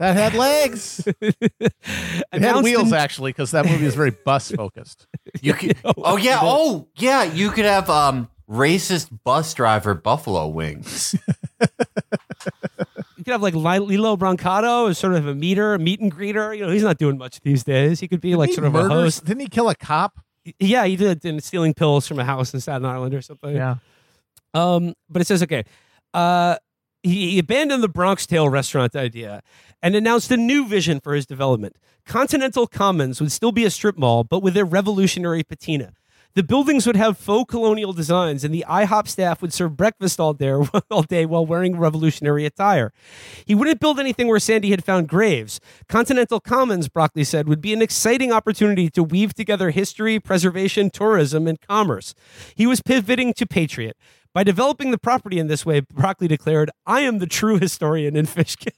That had legs. it had wheels in- actually, because that movie is very bus focused. You could, oh yeah, oh yeah, you could have um racist bus driver buffalo wings. You could have like Lillo Brancato as sort of a meter, a meet and greeter. You know, he's not doing much these days. He could be like He sort of a host. Didn't he kill a cop? Yeah, he did in stealing pills from a house in Staten Island or something. Yeah. Um, but it says okay. Uh, he, abandoned the Bronx Tale restaurant idea and announced a new vision for his development. Continental Commons would still be a strip mall, but with a revolutionary patina. The buildings would have faux colonial designs, and the IHOP staff would serve breakfast all day, all day while wearing revolutionary attire. He wouldn't build anything where Sandy had found graves. Continental Commons, Broccoli said, would be an exciting opportunity to weave together history, preservation, tourism, and commerce. He was pivoting to Patriot. By developing the property in this way, Broccoli declared, I am the true historian in Fishkill.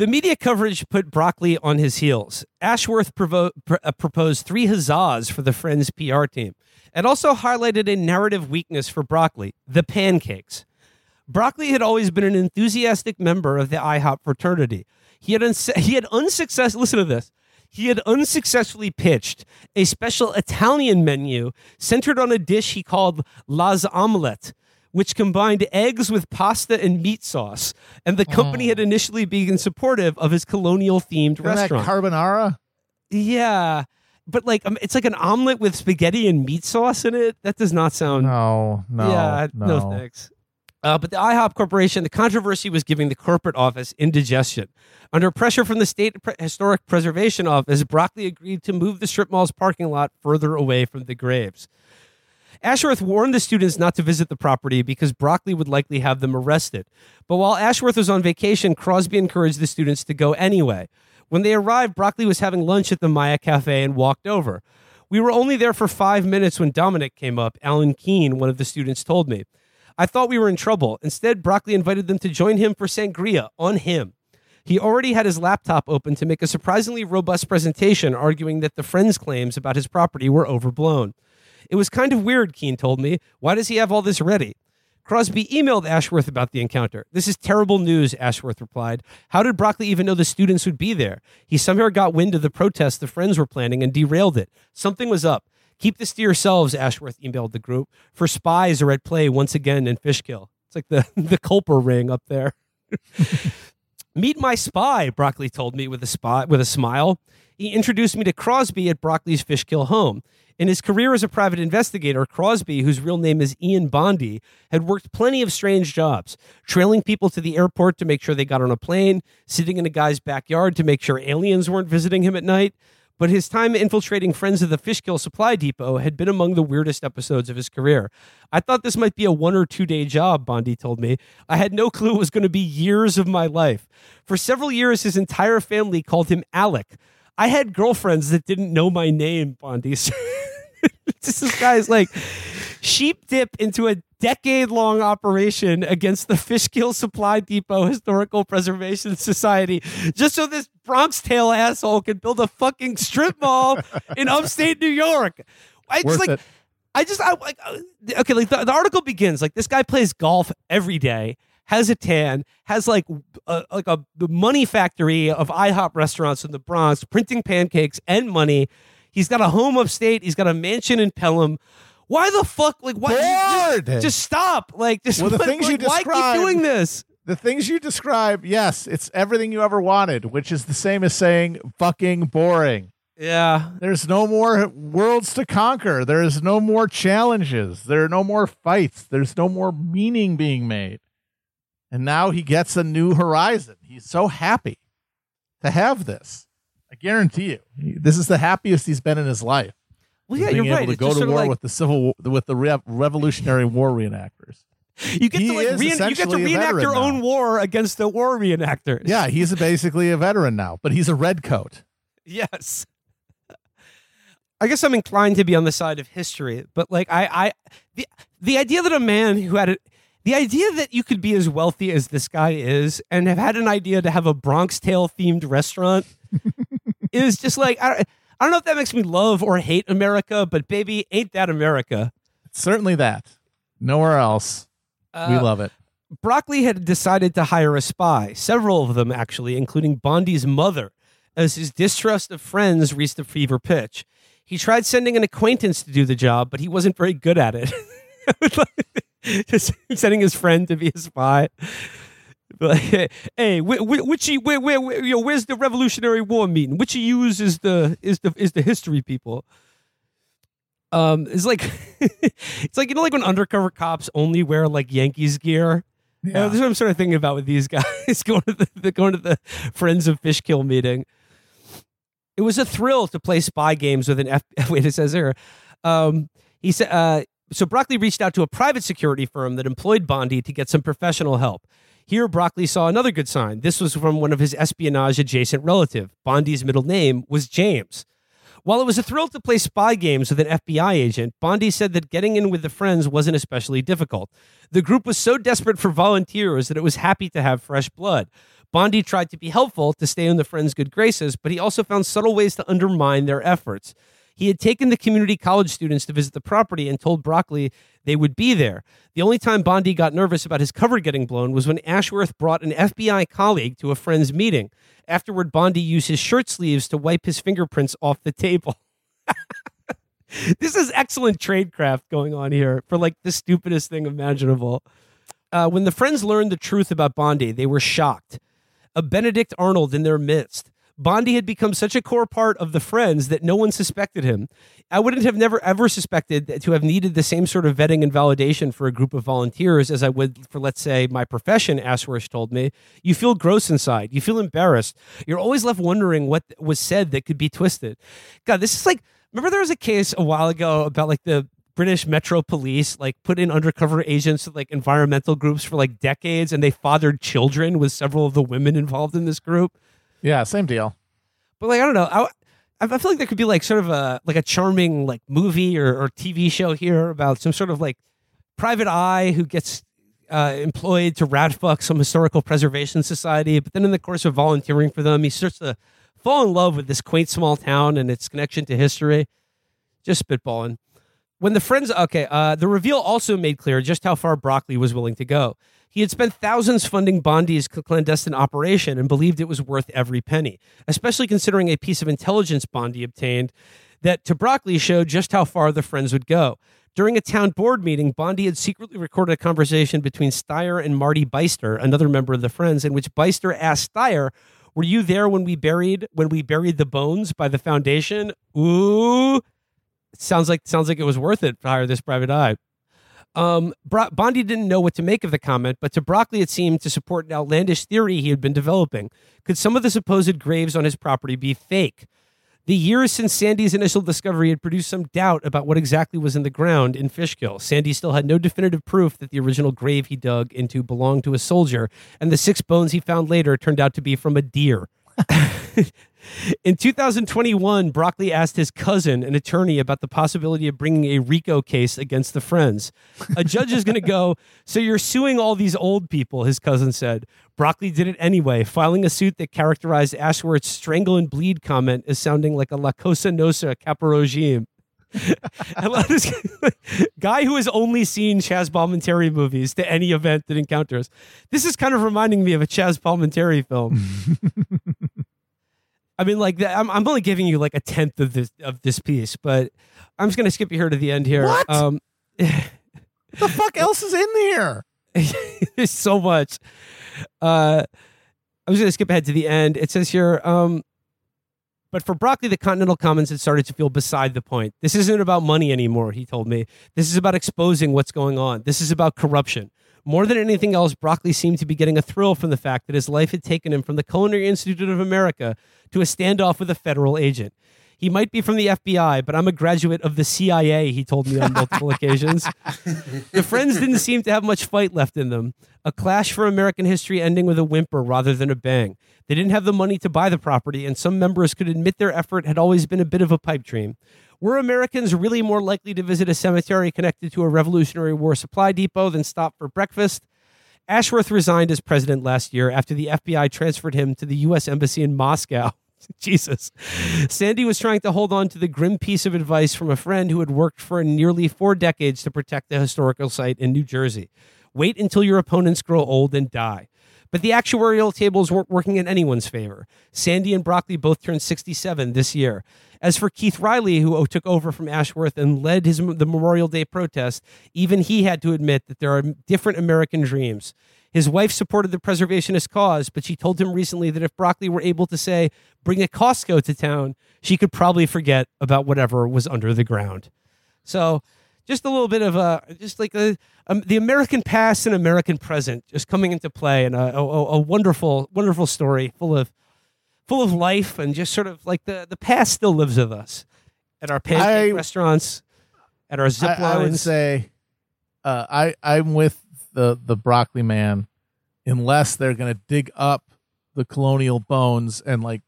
The media coverage put Broccoli on his heels. Ashworth provo- pr- uh, proposed three huzzas for the Friends PR team and also highlighted a narrative weakness for Broccoli the pancakes. Broccoli had always been an enthusiastic member of the IHOP fraternity. He had, uns- he had unsuccess. Listen to this. He had unsuccessfully pitched a special Italian menu centered on a dish he called Las Omelette, which combined eggs with pasta and meat sauce. And the company had initially been supportive of his colonial themed restaurant. carbonara? yeah. But like, um, it's like an omelet with spaghetti and meat sauce in it. That does not sound No, no, yeah, no, thanks. Uh, but the IHOP Corporation, the controversy was giving the corporate office indigestion. Under pressure from the State Historic Preservation Office, Broccoli agreed to move the strip mall's parking lot further away from the graves. Ashworth warned the students not to visit the property because Broccoli would likely have them arrested. But while Ashworth was on vacation, Crosby encouraged the students to go anyway. When they arrived, Broccoli was having lunch at the Maya Cafe and walked over. We were only there for five minutes when Dominic came up, Alan Keene, one of the students, told me. I thought we were in trouble. Instead, Broccoli invited them to join him for sangria on him. He already had his laptop open to make a surprisingly robust presentation arguing that the friend's claims about his property were overblown. It was kind of weird, Keene told me. Why does he have all this ready? Crosby emailed Ashworth about the encounter. This is terrible news, Ashworth replied. How did Broccoli even know the students would be there? He somehow got wind of the protest the friends were planning and derailed it. Something was up. Keep this to yourselves, Ashworth emailed the group, for spies are at play once again in Fishkill. It's like the, the Culper ring up there. Meet my spy, Broccoli told me with a spot with a smile. He introduced me to Crosby at Broccoli's Fishkill home. In his career as a private investigator, Crosby, whose real name is Ian Bondi, had worked plenty of strange jobs, trailing people to the airport to make sure they got on a plane, sitting in a guy's backyard to make sure aliens weren't visiting him at night. But his time infiltrating friends of the Fishkill Supply Depot had been among the weirdest episodes of his career. I thought this might be a one or two day job, Bondi told me. I had no clue it was going to be years of my life. For several years, his entire family called him Alec. I had girlfriends that didn't know my name, Bondi. this guy's like sheep dip into a decade long operation against the Fishkill Supply Depot Historical Preservation Society just so this Bronx Tale asshole can build a fucking strip mall in upstate New York. I Worth just like it. I just I like okay like the, the article begins like this guy plays golf every day has a tan has like a, like a the money factory of IHOP restaurants in the Bronx printing pancakes and money he's got a home upstate he's got a mansion in Pelham why the fuck like why Bored. just, just stop like just Well, the what- things you like, why keep doing this The things you describe, yes, it's everything you ever wanted, which is the same as saying fucking boring. yeah There's no more worlds to conquer. There's no more challenges. There are no more fights. There's no more meaning being made. And now he gets a new horizon. He's so happy to have this. I guarantee you, this is the happiest he's been in his life. Well yeah you're right able to It's go to war like- with the civil with the Rev- Revolutionary War reenactors. you get he to like re- you get to reenact your own now. war against the war reenactors Yeah, he's basically a veteran now, but he's a redcoat. Yes. I guess I'm inclined to be on the side of history, but like I, I the the idea that a man who had a, the idea that you could be as wealthy as this guy is and have had an idea to have a Bronx Tale themed restaurant is just like I, I don't know if that makes me love or hate America, but baby, ain't that America? Certainly that. Nowhere else. we Uh, love it. Broccoli had decided to hire a spy, several of them actually, including Bondi's mother, as his distrust of friends reached a fever pitch. He tried sending an acquaintance to do the job, but he wasn't very good at it. Just sending his friend to be a spy. Like, hey, wh- wh- which he, where, where, where, you know, where's the Revolutionary War meeting? Which he use is the is the is the history people. Um, it's like it's like you know, like when undercover cops only wear like Yankees gear. You know, Yeah. this is what I'm sort of thinking about with these guys going to the, the going to the Friends of Fishkill meeting. It was a thrill to play spy games with an F. Wait, it says here. Um, he said. Uh, so Broccoli reached out to a private security firm that employed Bondi to get some professional help. Here, Broccoli saw another good sign. This was from one of his espionage adjacent relative. Bondi's middle name was James. While it was a thrill to play spy games with an FBI agent, Bondi said that getting in with the friends wasn't especially difficult. The group was so desperate for volunteers that it was happy to have fresh blood. Bondi tried to be helpful to stay in the friends' good graces, but he also found subtle ways to undermine their efforts. He had taken the community college students to visit the property and told Broccoli they would be there. The only time Bondi got nervous about his cover getting blown was when Ashworth brought an FBI colleague to a friend's meeting. Afterward, Bondi used his shirt sleeves to wipe his fingerprints off the table. this is excellent tradecraft going on here for like the stupidest thing imaginable. Uh, when the friends learned the truth about Bondi, they were shocked. A Benedict Arnold in their midst. Bondi had become such a core part of the friends that no one suspected him. I wouldn't have never ever suspected to have needed the same sort of vetting and validation for a group of volunteers as I would for, let's say, my profession, Ashworth told me. You feel gross inside. You feel embarrassed. You're always left wondering what was said that could be twisted. God, this is like, remember there was a case a while ago about like the British Metro Police like put in undercover agents to like environmental groups for like decades and they fathered children with several of the women involved in this group. Yeah, same deal. But like I don't know, I, I feel like there could be like sort of a like a charming like movie or, or TV show here about some sort of like private eye who gets uh, employed to rat fuck some historical preservation society, but then in the course of volunteering for them, he starts to fall in love with this quaint small town and its connection to history. Just spitballing. When the friends, okay, uh, the reveal also made clear just how far Broccoli was willing to go. He had spent thousands funding Bondi's clandestine operation and believed it was worth every penny, especially considering a piece of intelligence Bondi obtained that to Broccoli showed just how far the friends would go. During a town board meeting, Bondi had secretly recorded a conversation between Steyer and Marty Beister, another member of the Friends, in which Beister asked Steyer, "Were you there when we buried when we buried the bones by the foundation?" Ooh, sounds like sounds like it was worth it to hire this private eye. Um, Bro- Bondi didn't know what to make of the comment, but to Broccoli it seemed to support an outlandish theory he had been developing. Could some of the supposed graves on his property be fake? The years since Sandy's initial discovery had produced some doubt about what exactly was in the ground in Fishkill. Sandy still had no definitive proof that the original grave he dug into belonged to a soldier, and the six bones he found later turned out to be from a deer. In 2021, Broccoli asked his cousin, an attorney, about the possibility of bringing a RICO case against the friends. A judge is going to go, So you're suing all these old people, his cousin said. Broccoli did it anyway, filing a suit that characterized Ashworth's strangle and bleed comment as sounding like a La Cosa. I love this guy who has only seen Chaz Palminteri movies to any event that encounters. This is kind of reminding me of a Chaz Palminteri film. I mean, like I'm, I'm only giving you like a tenth of this of this piece, but I'm just gonna skip you here to the end here. What? Um, the fuck else is in here? there's so much. Uh, I was gonna skip ahead to the end. It says here, um, but for Broccoli, the Continental Commons had started to feel beside the point. This isn't about money anymore, he told me. This is about exposing what's going on. This is about corruption. More than anything else, Broccoli seemed to be getting a thrill from the fact that his life had taken him from the Culinary Institute of America to a standoff with a federal agent. He might be from the FBI, but I'm a graduate of the CIA, he told me on multiple occasions. The friends didn't seem to have much fight left in them. A clash for American history ending with a whimper rather than a bang. They didn't have the money to buy the property, and some members could admit their effort had always been a bit of a pipe dream. Were Americans really more likely to visit a cemetery connected to a Revolutionary War supply depot than stop for breakfast? Ashworth resigned as president last year after the FBI transferred him to the U.S. Embassy in Moscow. Jesus. Sandy was trying to hold on to the grim piece of advice from a friend who had worked for nearly four decades to protect the historical site in New Jersey. Wait until your opponents grow old and die. But the actuarial tables weren't working in anyone's favor. Sandy and Broccoli both turned 67 this year. As for Keith Riley, who took over from Ashworth and led his the Memorial Day protest, even he had to admit that there are different American dreams. His wife supported the preservationist cause, but she told him recently that if Broccoli were able to say, bring a Costco to town, she could probably forget about whatever was under the ground. So, just a little bit of a, just like a, um, the American past and American present just coming into play, and a, a, a wonderful, wonderful story full of, full of life, and just sort of like the, the past still lives with us at our pancake I- restaurants, at our zip I, I would say uh, I I'm with the the broccoli man, unless they're gonna dig up the colonial bones and like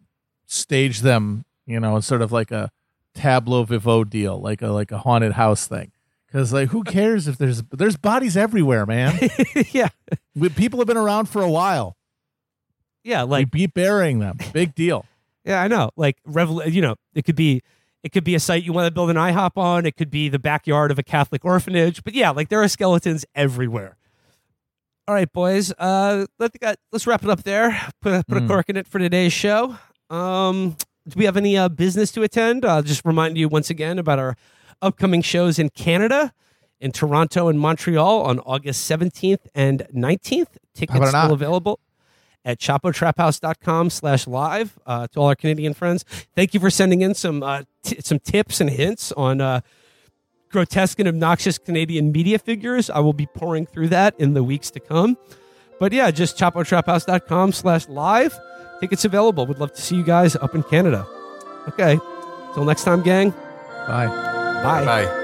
stage them, you know, in sort of like a tableau vivant deal, like a like a haunted house thing. Because like, who cares if there's there's bodies everywhere, man. yeah, We- People have been around for a while. yeah, Like we burying them. Big deal. Yeah, I know. Like revel. you know, it could be it could be a site you want to build an IHOP on. It could be the backyard of a Catholic orphanage. But yeah, like there are skeletons everywhere. All right, boys. Uh, let the, let's wrap it up there. Put a, put a Mm. cork in it for today's show. Um, do we have any uh, business to attend? Uh, just remind you once again about our upcoming shows in Canada, in Toronto and Montreal on August 17th and 19th. Tickets still available at chapotraphouse.com slash live uh, to all our Canadian friends. Thank you for sending in some uh, t- some tips and hints on uh, grotesque and obnoxious Canadian media figures. I will be pouring through that in the weeks to come. But yeah, just chapotraphouse.com slash live. Tickets available. Would love to see you guys up in Canada. Okay. Till next time, gang. Bye. Bye. Bye.